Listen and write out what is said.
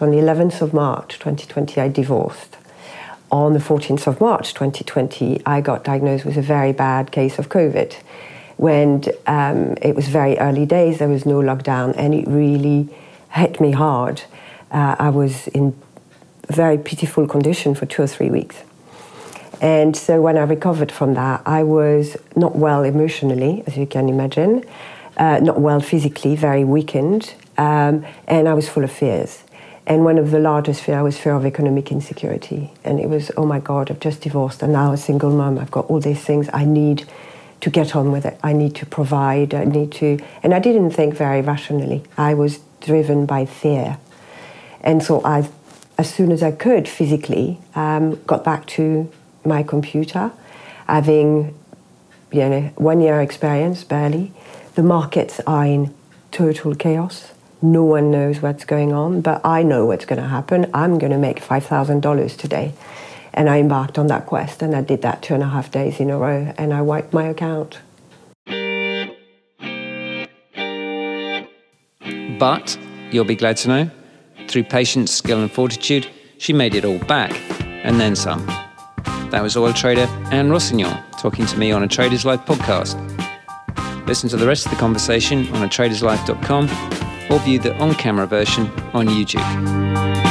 On the 11th of March 2020, I divorced. On the 14th of March 2020, I got diagnosed with a very bad case of COVID. When um, it was very early days, there was no lockdown, and it really hit me hard. Uh, I was in very pitiful condition for two or three weeks. And so when I recovered from that, I was not well emotionally, as you can imagine, uh, not well physically, very weakened, um, and I was full of fears. And one of the largest fear was fear of economic insecurity. And it was, oh my God, I've just divorced and now a single mom. I've got all these things. I need to get on with it. I need to provide. I need to. And I didn't think very rationally. I was driven by fear. And so I, as soon as I could physically, um, got back to my computer, having you know, one year experience barely. The markets are in total chaos no one knows what's going on, but I know what's going to happen. I'm going to make $5,000 today. And I embarked on that quest, and I did that two and a half days in a row, and I wiped my account. But you'll be glad to know, through patience, skill, and fortitude, she made it all back, and then some. That was oil trader Anne Rossignol talking to me on a Trader's Life podcast. Listen to the rest of the conversation on a traderslife.com or view the on camera version on YouTube.